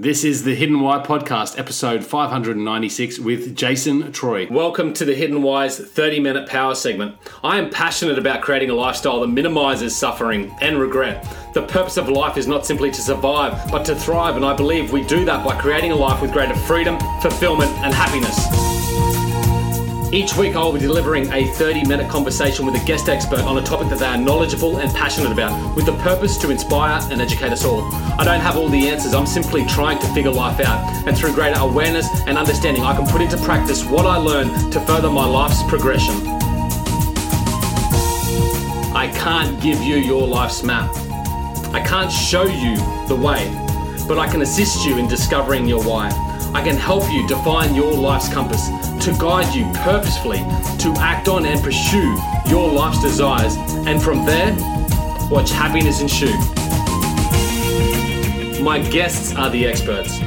This is the Hidden Why podcast, episode 596 with Jason Treu. Welcome to the Hidden Why's 30 minute power segment. I am passionate about creating a lifestyle that minimizes suffering and regret. The purpose of life is not simply to survive, but to thrive, and I believe we do that by creating a life with greater freedom, fulfillment, and happiness. Each week, I will be delivering a 30 minute conversation with a guest expert on a topic that they are knowledgeable and passionate about, with the purpose to inspire and educate us all. I don't have all the answers, I'm simply trying to figure life out. And through greater awareness and understanding, I can put into practice what I learn to further my life's progression. I can't give you your life's map, I can't show you the way, but I can assist you in discovering your why. I can help you define your life's compass to guide you purposefully to act on and pursue your life's desires, and from there, watch happiness ensue. My guests are the experts.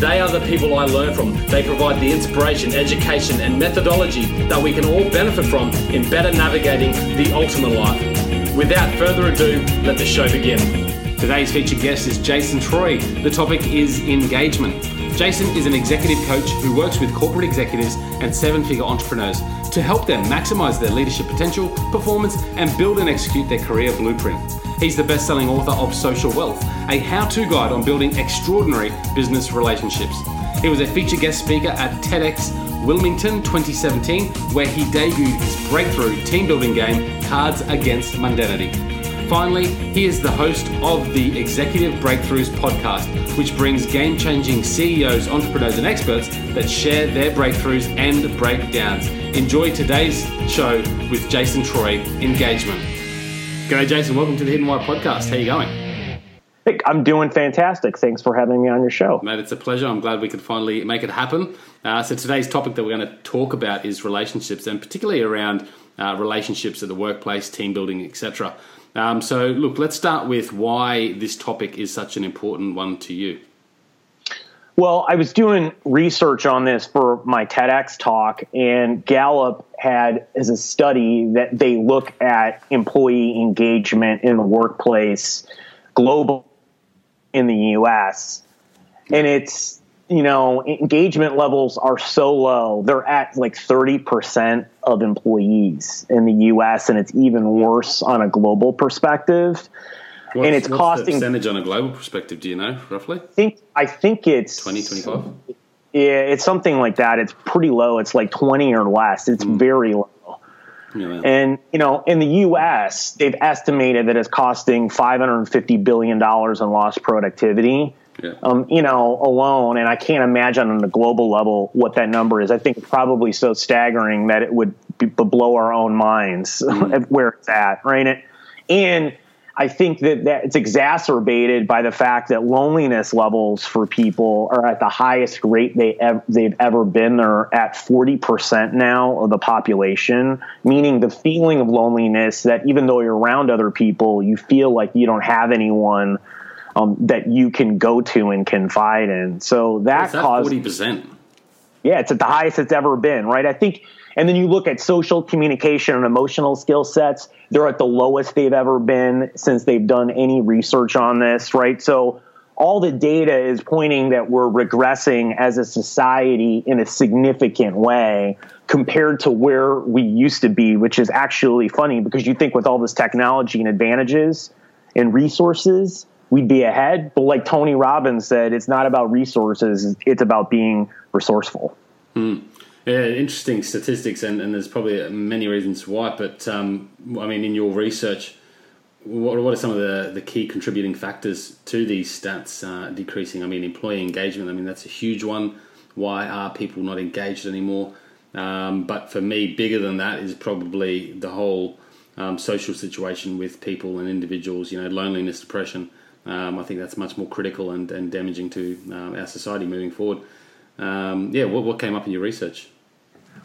They are the people I learn from. They provide the inspiration, education, and methodology that we can all benefit from in better navigating the ultimate life. Without further ado, let the show begin. Today's featured guest is Jason Treu. The topic is engagement. Jason is an executive coach who works with corporate executives and seven figure entrepreneurs to help them maximize their leadership potential, performance, and build and execute their career blueprint. He's the best selling author of Social Wealth, a how to guide on building extraordinary business relationships. He was a featured guest speaker at TEDx Wilmington 2017, where he debuted his breakthrough team building game, Cards Against Mundanity. Finally, he is the host of the Executive Breakthroughs podcast, which brings game changing CEOs, entrepreneurs, and experts that share their breakthroughs and breakdowns. Enjoy today's show with Jason Treu, Engagement. G'day, Jason. Welcome to the Hidden Why podcast. How are you going? I'm doing fantastic. Thanks for having me on your show. Mate, it's a pleasure. I'm glad we could finally make it happen. Uh, so, today's topic that we're going to talk about is relationships, and particularly around uh, relationships at the workplace, team building, etc. Um, so, look, let's start with why this topic is such an important one to you. Well, I was doing research on this for my TEDx talk, and Gallup had as a study that they look at employee engagement in the workplace global in the US. And it's you know, engagement levels are so low. They're at like 30% of employees in the US, and it's even worse on a global perspective. What's, and it's costing percentage on a global perspective, do you know roughly? I think I think it's 20 25. Yeah, it's something like that. It's pretty low. It's like 20 or less. It's mm. very low. Yeah, and you know, in the U.S., they've estimated that it's costing 550 billion dollars in lost productivity yeah. um, you know, alone. And I can't imagine on a global level what that number is. I think it's probably so staggering that it would be, blow our own minds mm. where it's at, right? And I think that, that it's exacerbated by the fact that loneliness levels for people are at the highest rate they ev- they've ever been. They're at 40% now of the population, meaning the feeling of loneliness that even though you're around other people, you feel like you don't have anyone um, that you can go to and confide in. So that, caused forty percent. Yeah, it's at the highest it's ever been, right? I think, and then you look at social communication and emotional skill sets; they're at the lowest they've ever been since they've done any research on this, right? So all the data is pointing that we're regressing as a society in a significant way compared to where we used to be, which is actually funny because you think with all this technology and advantages and resources, we'd be ahead. But like Tony Robbins said, it's not about resources; it's about being resourceful. Mm. Yeah, interesting statistics, and, and there's probably many reasons why. But um, I mean, in your research, what, what are some of the, the key contributing factors to these stats uh, decreasing? I mean, employee engagement. I mean, that's a huge one. Why are people not engaged anymore? Um, but for me, bigger than that is probably the whole um, social situation with people and individuals. You know, loneliness, depression. Um, I think that's much more critical and, and damaging to um, our society moving forward. Um, yeah, what, what came up in your research?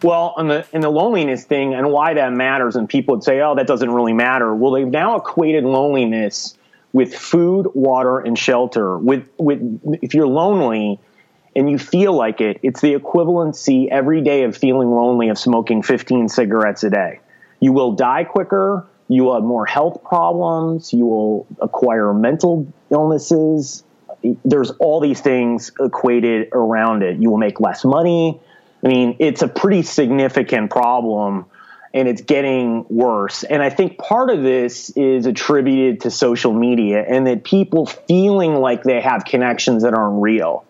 Well, on the in the loneliness thing and why that matters, and people would say, "Oh, that doesn't really matter." Well, they've now equated loneliness with food, water, and shelter. With with if you're lonely and you feel like it, it's the equivalency every day of feeling lonely of smoking 15 cigarettes a day. You will die quicker you will have more health problems. You will acquire mental illnesses. there's all these things equated around it. You will make less money. I mean, it's a pretty significant problem and it's getting worse. And I think part of this is attributed to social media and that people feeling like they have connections that aren't real.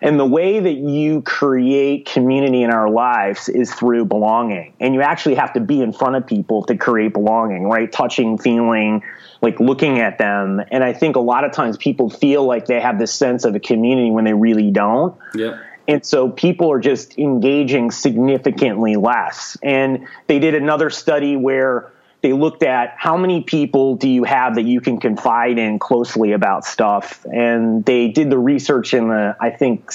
And the way that you create community in our lives is through belonging. And you actually have to be in front of people to create belonging, right? Touching, feeling, like looking at them. And I think a lot of times people feel like they have this sense of a community when they really don't. Yeah. And so people are just engaging significantly less. And they did another study where they looked at how many people do you have that you can confide in closely about stuff. And they did the research in the i think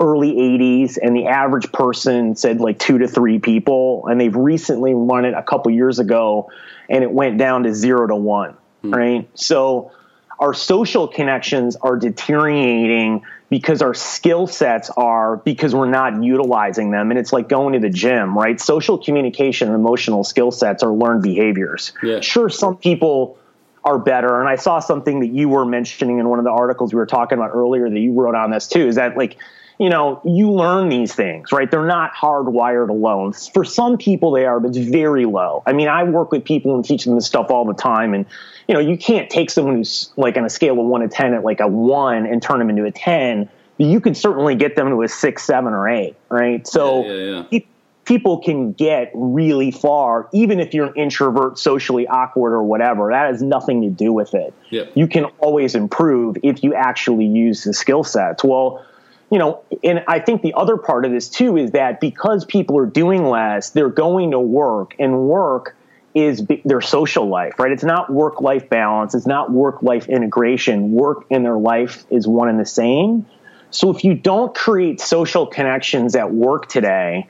early 80s and the average person said like two to three people. And they've recently run it a couple years ago and it went down to zero to one mm. right? So our social connections are deteriorating because our skill sets are because we're not utilizing them and it's like going to the gym right social communication and emotional skill sets are learned behaviors yeah. sure some people are better and i saw something that you were mentioning in one of the articles we were talking about earlier that you wrote on this too is that like you know, you learn these things, right? They're not hardwired alone. For some people, they are, but it's very low. I mean, I work with people and teach them this stuff all the time. And, you know, you can't take someone who's like on a scale of one to 10 at like a one and turn them into a 10. You can certainly get them to a six, seven, or eight, right? So yeah, yeah, yeah. people can get really far, even if you're an introvert, socially awkward, or whatever. That has nothing to do with it. You can always improve if you actually use the skill sets. Well, you know, and I think the other part of this too is that because people are doing less, they're going to work, and work is their social life, right? It's not work life balance, it's not work life integration. Work and their life is one and the same. So if you don't create social connections at work today,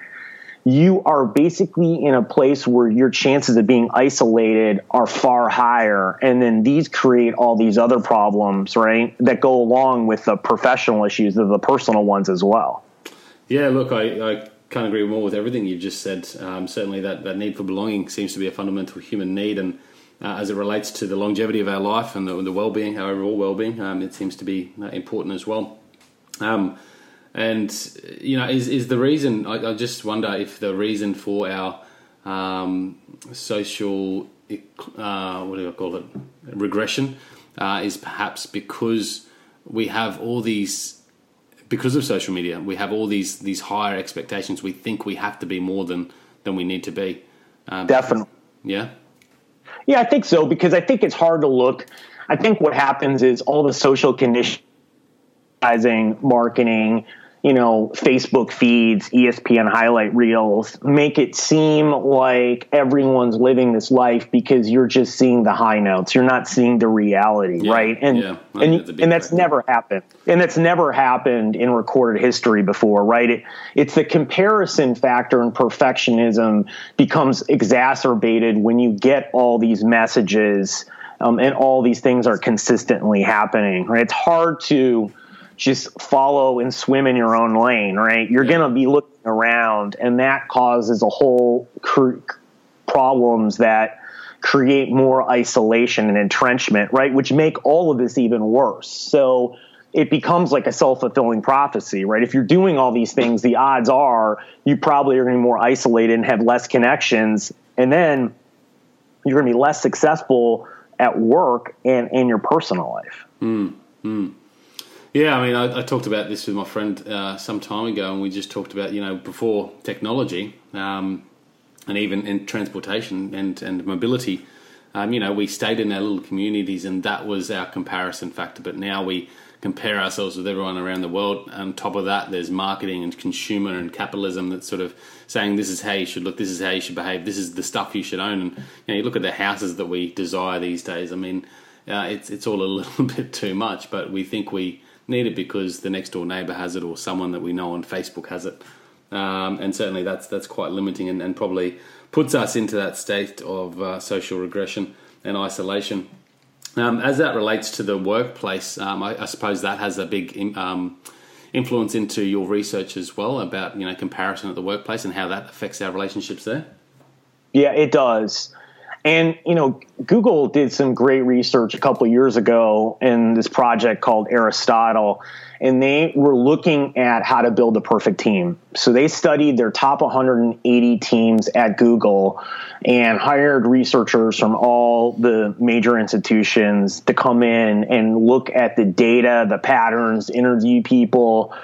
you are basically in a place where your chances of being isolated are far higher. And then these create all these other problems, right, that go along with the professional issues, of the personal ones as well. Yeah, look, I, I can't agree more with everything you've just said. Um, certainly, that, that need for belonging seems to be a fundamental human need. And uh, as it relates to the longevity of our life and the, the well being, our overall well being, um, it seems to be uh, important as well. Um, and you know, is is the reason? I, I just wonder if the reason for our um, social uh, what do I call it regression uh, is perhaps because we have all these because of social media. We have all these these higher expectations. We think we have to be more than than we need to be. Um, Definitely. Yeah. Yeah, I think so because I think it's hard to look. I think what happens is all the social conditioning, marketing, you know, Facebook feeds, ESPN highlight reels make it seem like everyone's living this life because you're just seeing the high notes. You're not seeing the reality, yeah, right? And yeah, and, and that's never happened. And that's never happened in recorded history before, right? It, it's the comparison factor and perfectionism becomes exacerbated when you get all these messages um, and all these things are consistently happening, right? It's hard to just follow and swim in your own lane, right? You're going to be looking around, and that causes a whole cr- problems that create more isolation and entrenchment, right? Which make all of this even worse. So it becomes like a self fulfilling prophecy, right? If you're doing all these things, the odds are you probably are going to be more isolated and have less connections, and then you're going to be less successful at work and in your personal life. Mm, mm. Yeah, I mean, I, I, talked about this with my friend uh, some time ago, and we just talked about you know before technology, um, and even in transportation and and mobility. Um, you know, we stayed in our little communities, and that was our comparison factor. But now we compare ourselves with everyone around the world. On top of that, there's marketing and consumer and capitalism that's sort of saying this is how you should look, this is how you should behave, this is the stuff you should own. And you know, you look at the houses that we desire these days. I mean, uh, it's it's all a little bit too much, but we think we need it because the next door neighbour has it or someone that we know on Facebook has it. Um, and certainly that's that's quite limiting and, and, probably puts us into that state of uh, social regression and isolation. Um, as that relates to the workplace, um, I, I, suppose that has a big um, influence into your research as well about you know comparison at the workplace and how that affects our relationships there. Yeah, it does. And you know, Google did some great research a couple years ago in this project called Aristotle, and they were looking at how to build a perfect team. So they studied their top 180 teams at Google and hired researchers from all the major institutions to come in and look at the data, the patterns, interview people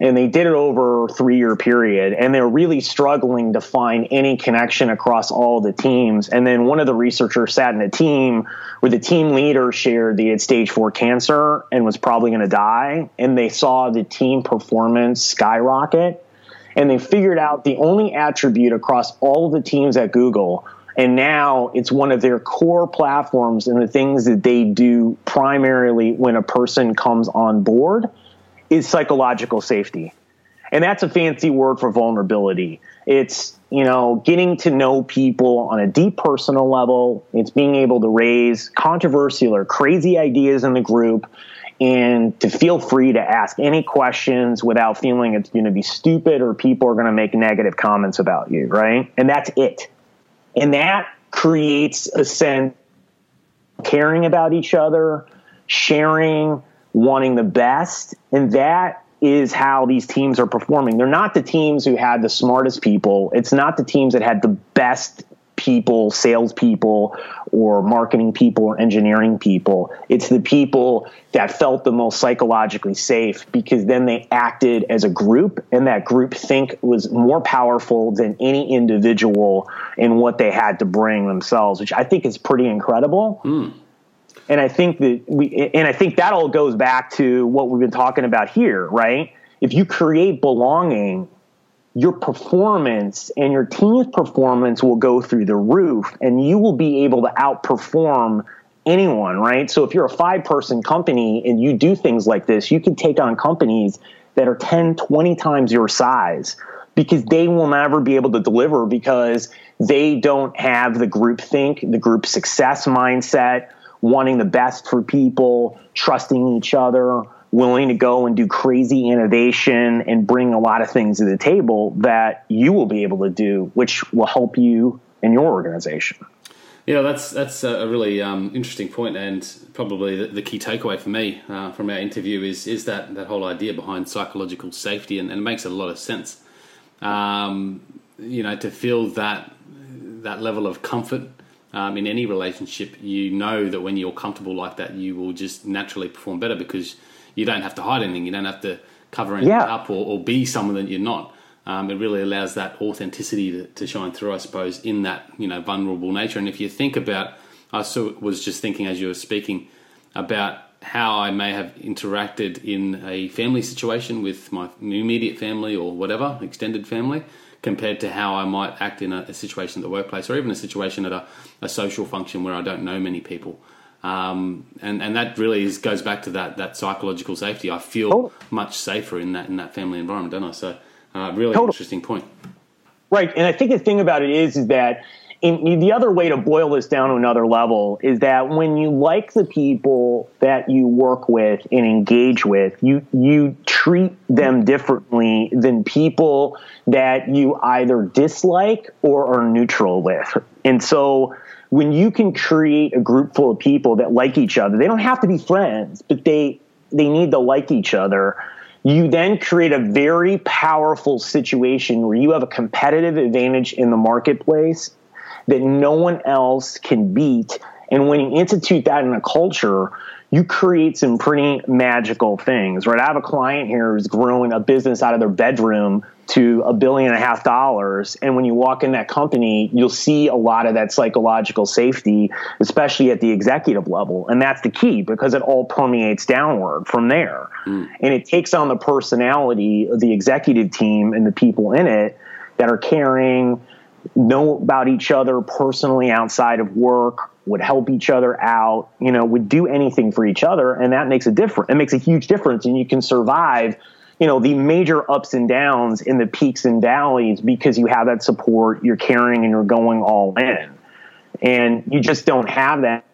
and they did it over a three year period and they're really struggling to find any connection across all the teams. And then one of the researchers sat in a team where the team leader shared they had stage four cancer and was probably going to die and they saw the team performance skyrocket. And they figured out the only attribute across all of the teams at google and now it's one of their core platforms and the things that they do primarily when a person comes on board is psychological safety. And that's a fancy word for vulnerability. It's, you know, getting to know people on a deep personal level. It's being able to raise controversial or crazy ideas in the group and to feel free to ask any questions without feeling it's going to be stupid or people are going to make negative comments about you, right? And that's it. And that creates a sense caring about each other, sharing, wanting the best. And that is how these teams are performing. They're not the teams who had the smartest people. It's not the teams that had the best people, salespeople, or marketing people, or engineering people. It's the people that felt the most psychologically safe because then they acted as a group, and that group think was more powerful than any individual in what they had to bring themselves, which I think is pretty incredible. Mm and I think that we, and I think that all goes back to what we've been talking about here, right? If you create belonging, your performance and your team's performance will go through the roof and you will be able to outperform anyone, right? So if you're a five person company and you do things like this, you can take on companies that are 10, 20 times your size because they will never be able to deliver because they don't have the group think, the group success mindset, wanting the best for people, trusting each other, willing to go and do crazy innovation and bring a lot of things to the table that you will be able to do, which will help you in your organization. Yeah, that's that's a really um, interesting point, and probably the, the key takeaway for me uh, from our interview is is that that whole idea behind psychological safety, and, and it makes a lot of sense. Um, you know, to feel that that level of comfort um, in any relationship, you know that when you're comfortable like that, you will just naturally perform better because you don't have to hide anything. You don't have to cover anything yeah. up or, or, be someone that you're not. Um, it really allows that authenticity to, to, shine through, I suppose, in that you know vulnerable nature. And if you think about, I was just thinking as you were speaking about how I may have interacted in a family situation with my immediate family or whatever extended family compared to how I might act in a, a situation at the workplace or even a situation at a, a, social function where I don't know many people. Um, and, and that really is, goes back to that, that psychological safety. I feel much safer in that, in that family environment, don't I? So, uh, really totally. interesting point. Right. And I think the thing about it is, is that in, the other way to boil this down to another level is that when you like the people that you work with and engage with, you you treat them differently than people that you either dislike or are neutral with. And so when you can create a group full of people that like each other, they don't have to be friends, but they they need to like each other. You then create a very powerful situation where you have a competitive advantage in the marketplace that no one else can beat. And when you institute that in a culture, you create some pretty magical things, right? I have a client here who's growing a business out of their bedroom to a billion and a half dollars. And when you walk in that company, you'll see a lot of that psychological safety, especially at the executive level. And that's the key because it all permeates downward from there. Mm. And it takes on the personality of the executive team and the people in it that are caring, know about each other personally outside of work, would help each other out, you know, would do anything for each other. And that makes a difference. It makes a huge difference. And you can survive, you know, the major ups and downs in the peaks and valleys because you have that support, you're caring and you're going all in. And you just don't have that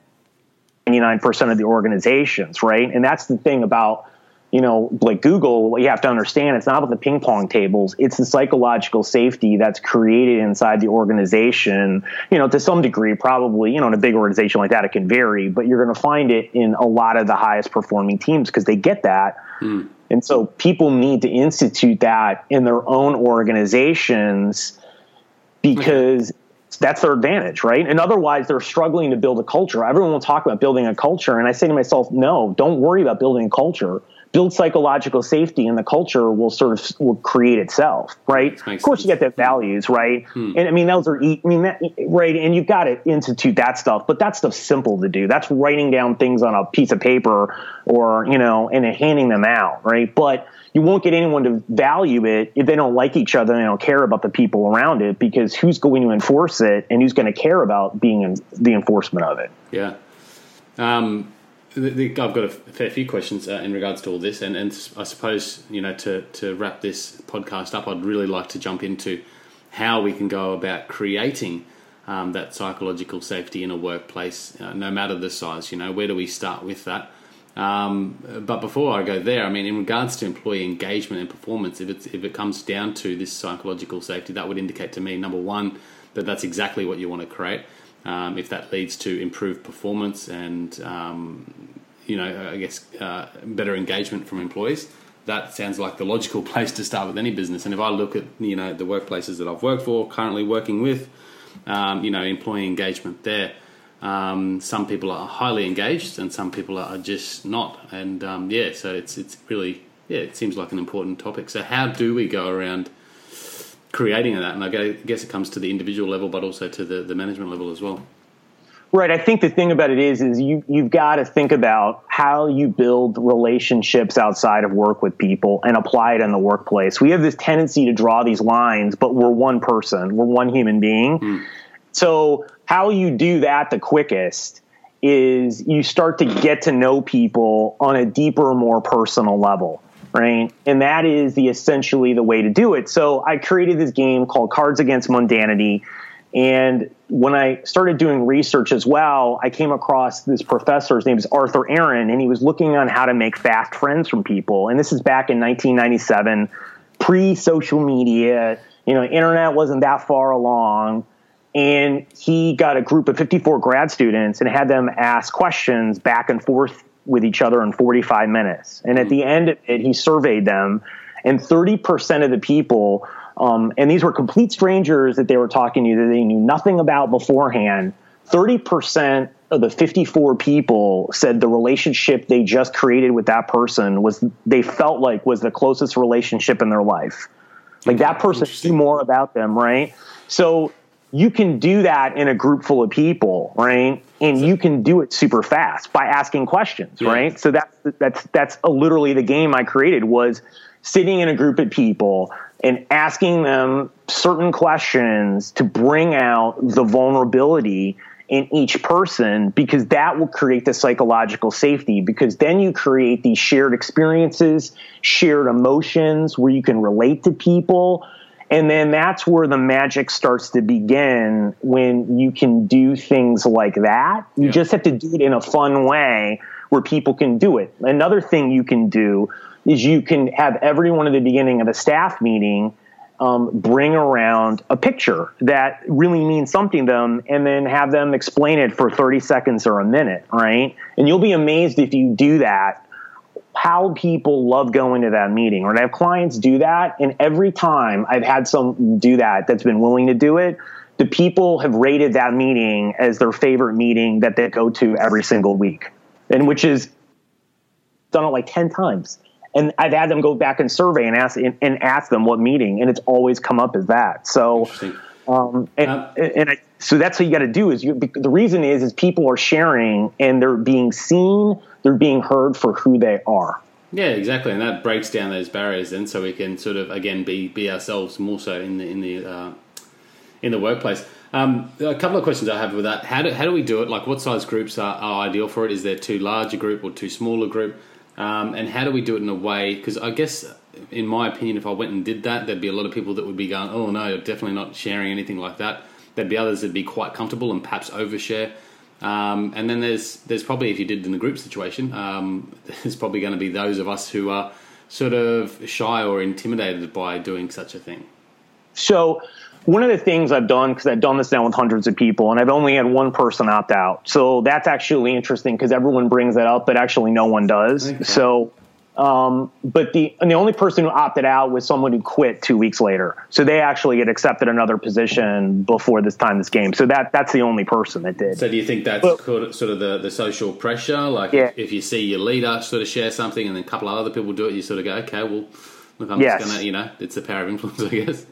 99% of the organizations, right? And that's the thing about you know, like Google, what you have to understand, it's not about the ping pong tables. It's the psychological safety that's created inside the organization. You know, to some degree, probably, you know, in a big organization like that, it can vary, but you're going to find it in a lot of the highest performing teams because they get that. Mm. And so people need to institute that in their own organizations because that's their advantage, right? And otherwise, they're struggling to build a culture. Everyone will talk about building a culture. And I say to myself, no, don't worry about building a culture build psychological safety and the culture will sort of will create itself right? Of course sense. you get the values right? Hmm. and i mean those are i mean that, right and you've got to institute that stuff but that stuff's simple to do. That's writing down things on a piece of paper or you know and handing them out right? But you won't get anyone to value it if they don't like each other and they don't care about the people around it because who's going to enforce it and who's going to care about being in the enforcement of it? Yeah. Um, I've got a fair few questions uh, in regards to all this, and, and I suppose you know to to wrap this podcast up, I'd really like to jump into how we can go about creating um, that psychological safety in a workplace, uh, no matter the size. You know, where do we start with that? Um, but before I go there, I mean, in regards to employee engagement and performance, if it's if it comes down to this psychological safety, that would indicate to me number one that that's exactly what you want to create um, if that leads to improved performance and um, you know, I guess uh, better engagement from employees. That sounds like the logical place to start with any business. And if I look at you know the workplaces that I've worked for, currently working with, um, you know, employee engagement there. Um, some people are highly engaged, and some people are just not. And um, yeah, so it's it's really yeah, it seems like an important topic. So how do we go around? Creating that. And I guess it comes to the individual level, but also to the, the management level as well. Right. I think the thing about it is, is you you've got to think about how you build relationships outside of work with people and apply it in the workplace. We have this tendency to draw these lines, but we're one person, we're one human being. Mm. So how you do that the quickest is you start to get to know people on a deeper, more personal level right? And that is the essentially the way to do it. So I created this game called Cards Against Mundanity. And when I started doing research as well, I came across this professor. His name is Arthur Aron, and he was looking on how to make fast friends from people. And this is back in 1997, pre social media. You know, internet wasn't that far along. And he got a group of 54 grad students and had them ask questions back and forth with each other in 45 minutes. And at the end of it, he surveyed them, and 30% of the people, um, and these were complete strangers that they were talking to that they knew nothing about beforehand. 30% of the 54 people said the relationship they just created with that person was they felt like was the closest relationship in their life. Like that person knew more about them, right? So you can do that in a group full of people, right? And you can do it super fast by asking questions, yeah. right? So that's that's that's a, literally the game I created was sitting in a group of people and asking them certain questions to bring out the vulnerability in each person because that will create the psychological safety because then you create these shared experiences, shared emotions where you can relate to people and then that's where the magic starts to begin when you can do things like that. You yeah. just have to do it in a fun way where people can do it. Another thing you can do is you can have everyone at the beginning of a staff meeting um, bring around a picture that really means something to them and then have them explain it for 30 seconds or a minute, right? And you'll be amazed if you do that how people love going to that meeting. Or I have clients do that, and every time I've had some do that that's been willing to do it, the people have rated that meeting as their favorite meeting that they go to every single week, and which is done it like ten times. And I've had them go back and survey and ask and, and ask them what meeting, and it's always come up as that. So, um, and, um, and I, so that's what you got to do. Is you, the reason is is people are sharing and they're being seen they're being heard for who they are. Yeah, exactly, and that breaks down those barriers. Then, so we can sort of again be be ourselves more so in the in the uh, in the workplace. Um, a couple of questions I have with that. How do, how do we do it? Like, what size groups are, are ideal for it? Is there too large a group or too small a group? Um, and how do we do it in a way? Because I guess, in my opinion, if I went and did that, there'd be a lot of people that would be going, "Oh no, you're definitely not sharing anything like that." There'd be others that'd be quite comfortable and perhaps overshare. Um, and then there's there's probably if you did in a group situation, um, there's probably going to be those of us who are sort of shy or intimidated by doing such a thing. So one of the things I've done because I've done this now with hundreds of people, and I've only had one person opt out. So that's actually interesting because everyone brings that up, but actually no one does. Okay. So um, but the the only person who opted out was someone who quit two weeks later. So they actually had accepted another position before this time this game. So that that's the only person that did. So do you think that's but, sort of the, the social pressure? Like yeah. if you see your leader sort of share something and then a couple of other people do it, you sort of go, okay, well, look, I'm yes. just gonna, you know, it's the power of influence, I guess.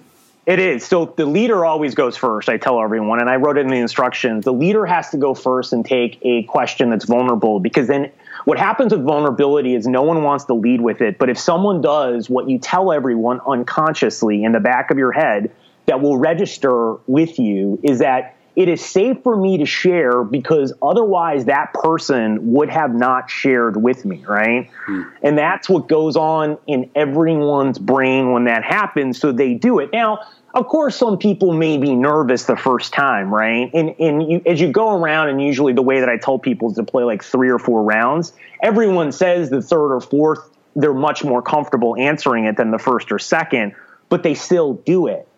It is. So the leader always goes first, I tell everyone, and I wrote it in the instructions. The leader has to go first and take a question that's vulnerable because then what happens with vulnerability is no one wants to lead with it. But if someone does what you tell everyone unconsciously in the back of your head that will register with you is that it is safe for me to share because otherwise that person would have not shared with me, right? Hmm. And that's what goes on in everyone's brain when that happens. So they do it. Now, of course, some people may be nervous the first time, right? And, and you, as you go around, and usually the way that I tell people is to play like three or four rounds, everyone says the third or fourth, they're much more comfortable answering it than the first or second, but they still do it.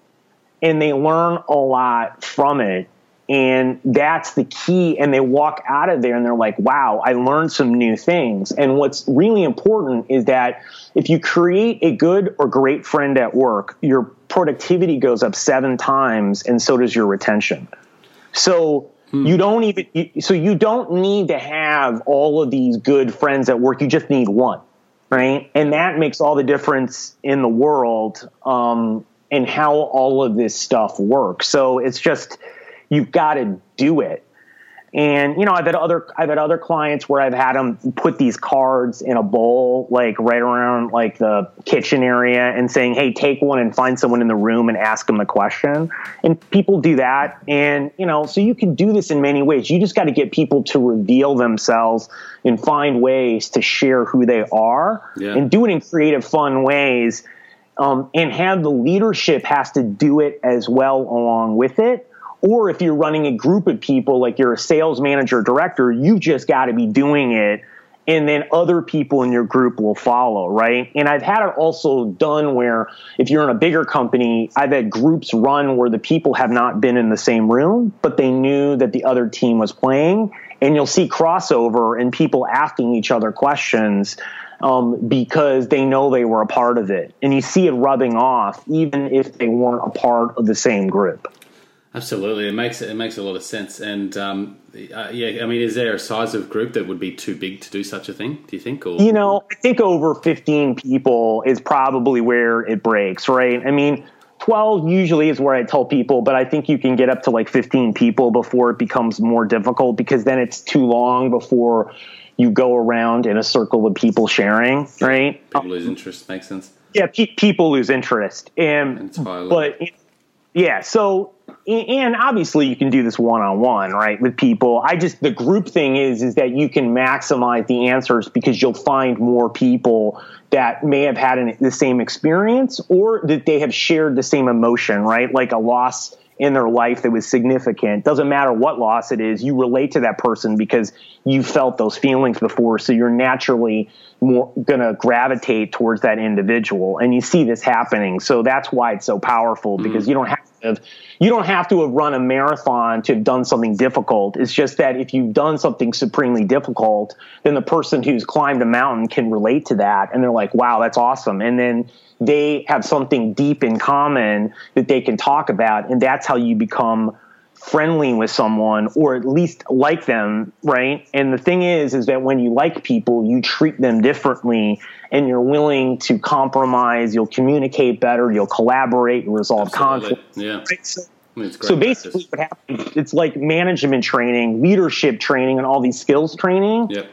And they learn a lot from it. And that's the key. And they walk out of there and they're like, wow, I learned some new things. And what's really important is that if you create a good or great friend at work, your productivity goes up seven times and so does your retention. So hmm. you don't even, so you don't need to have all of these good friends at work. You just need one. Right. And that makes all the difference in the world. Um, and how all of this stuff works. So it's just, You've got to do it. And you know, I've had other I've had other clients where I've had them put these cards in a bowl, like right around like the kitchen area, and saying, "Hey, take one and find someone in the room and ask them the question." And people do that, and you know, so you can do this in many ways. You just got to get people to reveal themselves and find ways to share who they are, yeah. and do it in creative, fun ways. Um, and have the leadership has to do it as well along with it or if you're running a group of people, like you're a sales manager, director, you just got to be doing it. And then other people in your group will follow, right? And I've had it also done where if you're in a bigger company, I've had groups run where the people have not been in the same room, but they knew that the other team was playing. And you'll see crossover and people asking each other questions um, because they know they were a part of it. And you see it rubbing off, even if they weren't a part of the same group. Absolutely, it makes it makes a lot of sense. And um, uh, yeah, I mean, is there a size of group that would be too big to do such a thing? Do you think? Or you know, I think over fifteen people is probably where it breaks. Right? I mean. 12 usually is where I tell people, but I think you can get up to like 15 people before it becomes more difficult because then it's too long before you go around in a circle of people sharing, right? People lose interest. Makes sense. Yeah, pe- people lose interest. And, but yeah, so and obviously you can do this one on one, right, with people. I just the group thing is is that you can maximize the answers because you'll find more people that may have had an, the same experience or that they have shared the same emotion, right? Like a loss in their life that was significant. Doesn't matter what loss it is, you relate to that person because you felt those feelings before, so you're naturally more going to gravitate towards that individual. And you see this happening. So that's why it's so powerful because mm. you don't have to have, you don't have to have run a marathon to have done something difficult. It's just that if you've done something supremely difficult then the person who's climbed a mountain can relate to that and they're like wow that's awesome. And then they have something deep in common that they can talk about and that's how you become friendly with someone or at least like them, right? And the thing is, is that when you like people, you treat them differently and you're willing to compromise, you'll communicate better, you'll collaborate, and resolve Absolutely. conflict. Yeah. Right? So, so basically, what happens, it's like management training, leadership training, and all these skills training. Yep.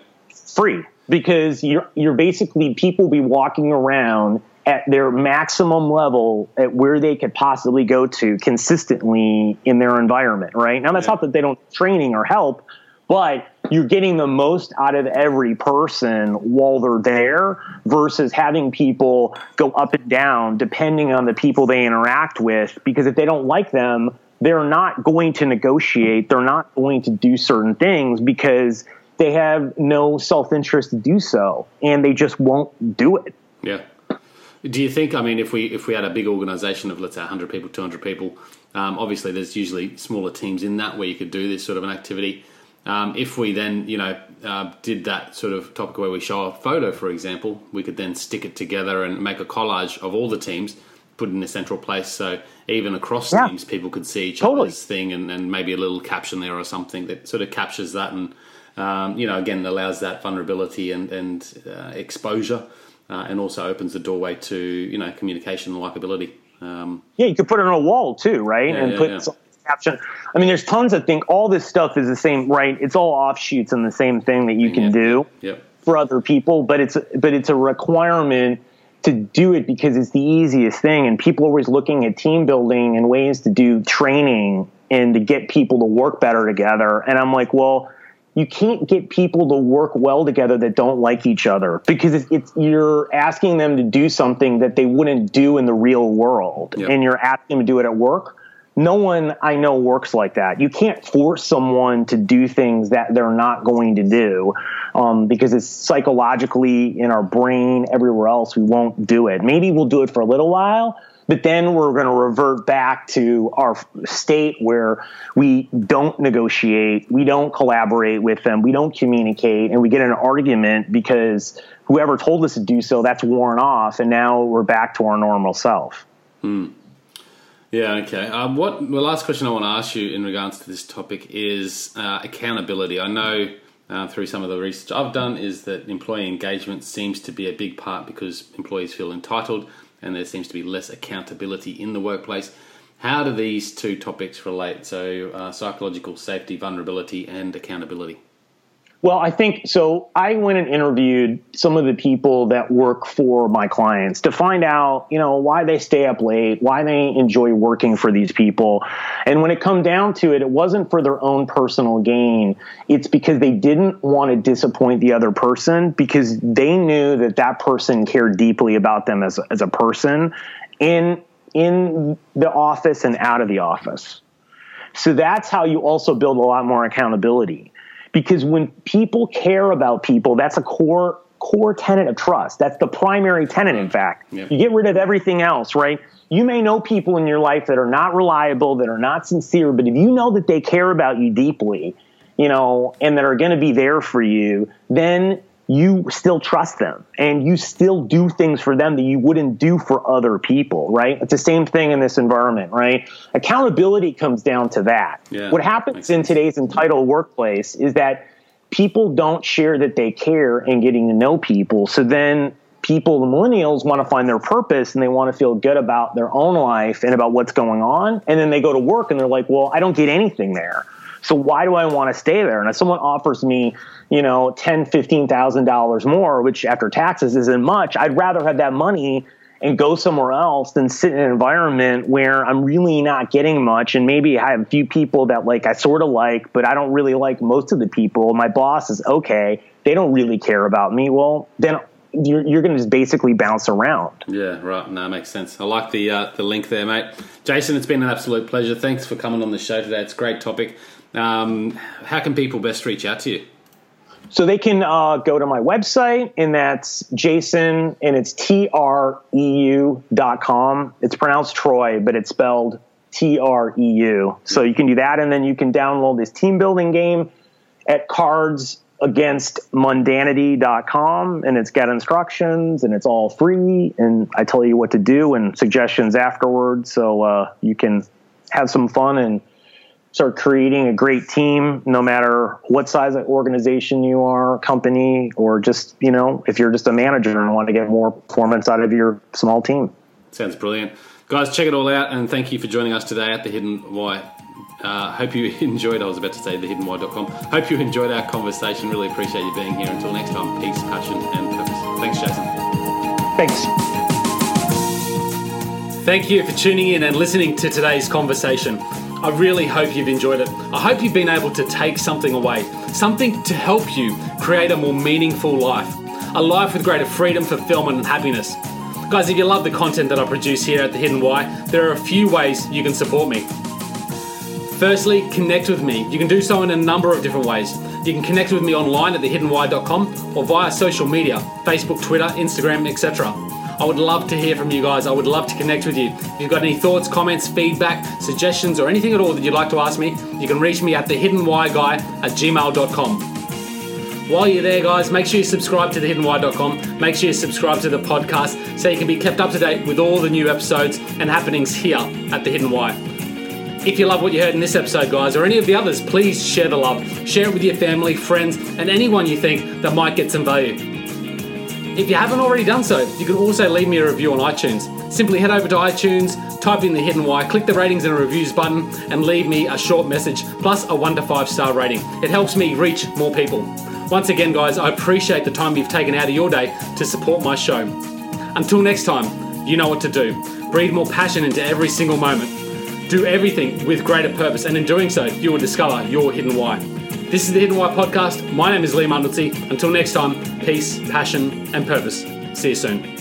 Free because you're you're basically people be walking around at their maximum level at where they could possibly go to consistently in their environment, right? Now, that's yeah. not that they don't training or help, but you're getting the most out of every person while they're there versus having people go up and down depending on the people they interact with. Because if they don't like them, they're not going to negotiate. They're not going to do certain things because they have no self interest to do so, and they just won't do it. Yeah. Do you think? I mean, if we if we had a big organisation of let's say 100 people, 200 people, um, obviously there's usually smaller teams in that where you could do this sort of an activity. Um, if we then, you know, uh, did that sort of topic where we show a photo, for example, we could then stick it together and make a collage of all the teams, put it in a central place, so even across yeah. teams, people could see each totally. other's thing, and, and, maybe a little caption there or something that sort of captures that, and um, you know, again, allows that vulnerability and and uh, exposure, uh, and also opens the doorway to you know communication and likability. Um, yeah, you could put it on a wall too, right? Yeah, and yeah, put yeah caption. I mean, there's tons of things. All this stuff is the same, right? It's all offshoots and the same thing that you can do for other people, but it's but it's a requirement to do it because it's the easiest thing. And people are always looking at team building and ways to do training and to get people to work better together. And I'm like, well, you can't get people to work well together that don't like each other because it's, it's you're asking them to do something that they wouldn't do in the real world, yep. and you're asking them to do it at work no one I know works like that. You can't force someone to do things that they're not going to do um, because it's psychologically in our brain, everywhere else, we won't do it. Maybe we'll do it for a little while, but then we're going to revert back to our state where we don't negotiate, we don't collaborate with them, we don't communicate, and we get an argument because whoever told us to do so, that's worn off, and now we're back to our normal self. Hmm. Yeah, okay. Um, what the last question I want to ask you in regards to this topic is uh, accountability. I know uh, through some of the research I've done is that employee engagement seems to be a big part because employees feel entitled and there seems to be less accountability in the workplace. How do these two topics relate? So, uh, psychological safety, vulnerability, and accountability. Well, I think so. I went and interviewed some of the people that work for my clients to find out, you know, why they stay up late, why they enjoy working for these people. And when it come down to it, it wasn't for their own personal gain. It's because they didn't want to disappoint the other person because they knew that that person cared deeply about them as, as a person in, in the office and out of the office. So that's how you also build a lot more accountability because when people care about people, that's a core core tenet of trust. That's the primary tenet, in fact. Yep. You get rid of everything else, right? You may know people in your life that are not reliable, that are not sincere, but if you know that they care about you deeply, you know, and that are going to be there for you, then you still trust them and you still do things for them that you wouldn't do for other people, right? It's the same thing in this environment, right? Accountability comes down to that. Yeah, what happens in today's entitled workplace is that people don't share that they care and getting to know people. So then people, the millennials, want to find their purpose and they want to feel good about their own life and about what's going on. And then they go to work and they're like, well, I don't get anything there. So why do I want to stay there? And if someone offers me, you know, ten, fifteen thousand dollars more, which after taxes isn't much, I'd rather have that money and go somewhere else than sit in an environment where I'm really not getting much. And maybe I have a few people that like I sort of like, but I don't really like most of the people. My boss is okay. They don't really care about me. Well, then you're, you're going to just basically bounce around. Yeah, right. No, makes sense. I like the uh, the link there, mate. Jason, it's been an absolute pleasure. Thanks for coming on the show today. It's a great topic. Um, how can people best reach out to you? So they can uh, go to my website, and that's Jason, and it's T R E U dot com. It's pronounced Troy, but it's spelled T R E U. So you can do that, and then you can download this team building game at cards against mundanity.com and it's got instructions and it's all free and i tell you what to do and suggestions afterwards so uh, you can have some fun and start creating a great team no matter what size of organization you are company or just you know if you're just a manager and want to get more performance out of your small team. Sounds brilliant. Guys check it all out and thank you for joining us today at the hidden why uh, hope you enjoyed i was about to say thehiddenwhy.com hope you enjoyed our conversation. Really appreciate you being here. Until next time peace passion and purpose. Thanks jason. Thanks. Thank you for tuning in and listening to today's conversation I really hope you've enjoyed it. I hope you've been able to take something away, something to help you create a more meaningful life, a life with greater freedom, fulfillment, and happiness. Guys, if you love the content that I produce here at The Hidden Why, there are a few ways you can support me. Firstly, connect with me. You can do so in a number of different ways. You can connect with me online at thehiddenwhy.com or via social media Facebook, Twitter, Instagram, etc. I would love to hear from you guys. I would love to connect with you. If you've got any thoughts, comments, feedback, suggestions, or anything at all that you'd like to ask me, you can reach me at thehiddenwhyguy at gmail.com. While you're there, guys, make sure you subscribe to thehiddenwhy.com. Make sure you subscribe to the podcast so you can be kept up to date with all the new episodes and happenings here at The Hidden Why. If you love what you heard in this episode, guys, or any of the others, please share the love. Share it with your family, friends, and anyone you think that might get some value. If you haven't already done so, you can also leave me a review on iTunes. Simply head over to iTunes, type in the hidden why, click the ratings and reviews button, and leave me a short message plus a one to five star rating. It helps me reach more people. Once again, guys, I appreciate the time you've taken out of your day to support my show. Until next time, you know what to do. Breathe more passion into every single moment. Do everything with greater purpose, and in doing so, you will discover your hidden why. This is the Hidden Why podcast. My name is Lee Mundelsey. Until next time, peace, passion, and purpose. See you soon.